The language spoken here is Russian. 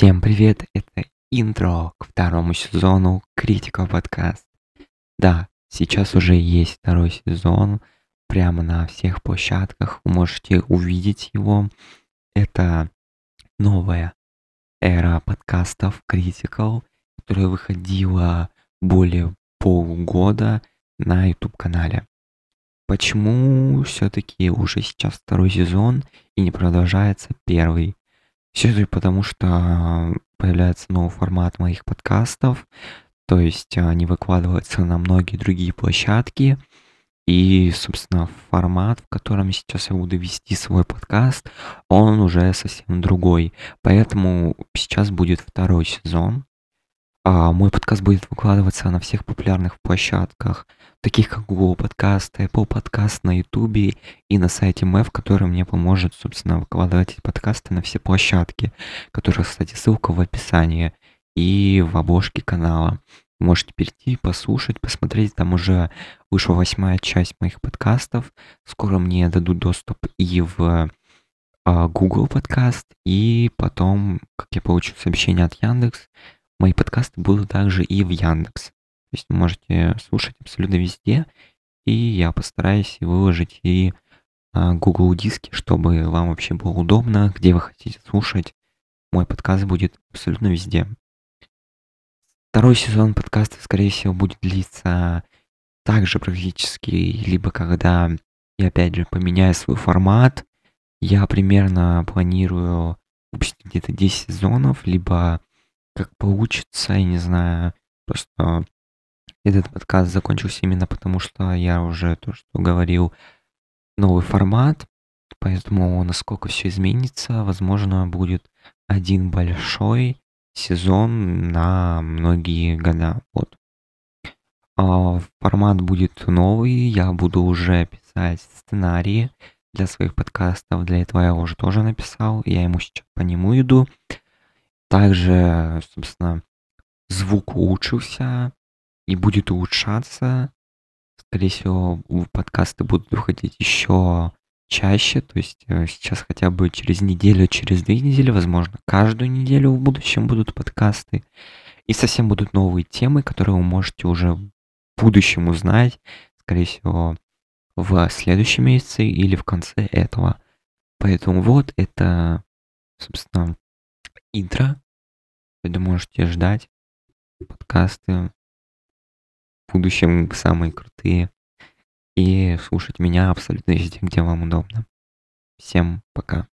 Всем привет, это интро к второму сезону Критика подкаст. Да, сейчас уже есть второй сезон, прямо на всех площадках, вы можете увидеть его. Это новая эра подкастов Critical, которая выходила более полугода на YouTube-канале. Почему все-таки уже сейчас второй сезон и не продолжается первый? Все это потому, что появляется новый формат моих подкастов, то есть они выкладываются на многие другие площадки. И, собственно, формат, в котором сейчас я буду вести свой подкаст, он уже совсем другой. Поэтому сейчас будет второй сезон. А мой подкаст будет выкладываться на всех популярных площадках, таких как Google Подкаст, Apple Подкаст, на YouTube и на сайте MEF, который мне поможет, собственно, выкладывать эти подкасты на все площадки, которые, кстати, ссылка в описании и в обложке канала. Можете перейти, послушать, посмотреть. Там уже вышла восьмая часть моих подкастов. Скоро мне дадут доступ и в а, Google подкаст, и потом, как я получу сообщение от Яндекс, мои подкасты будут также и в Яндекс. То есть можете слушать абсолютно везде, и я постараюсь выложить и а, Google диски, чтобы вам вообще было удобно, где вы хотите слушать. Мой подкаст будет абсолютно везде. Второй сезон подкаста, скорее всего, будет длиться также практически, либо когда я опять же поменяю свой формат. Я примерно планирую выпустить где-то 10 сезонов, либо как получится, я не знаю. Просто этот подкаст закончился именно потому, что я уже то, что говорил, новый формат, поэтому насколько все изменится, возможно, будет один большой сезон на многие года. Вот. А, формат будет новый, я буду уже писать сценарии для своих подкастов. Для этого я уже тоже написал, я ему сейчас по нему иду. Также, собственно, звук улучшился и будет улучшаться. Скорее всего, подкасты будут выходить еще чаще, то есть э, сейчас хотя бы через неделю, через две недели, возможно, каждую неделю в будущем будут подкасты. И совсем будут новые темы, которые вы можете уже в будущем узнать, скорее всего, в следующем месяце или в конце этого. Поэтому вот это, собственно, интро. Вы можете ждать подкасты в будущем самые крутые и слушать меня абсолютно везде, где вам удобно. Всем пока.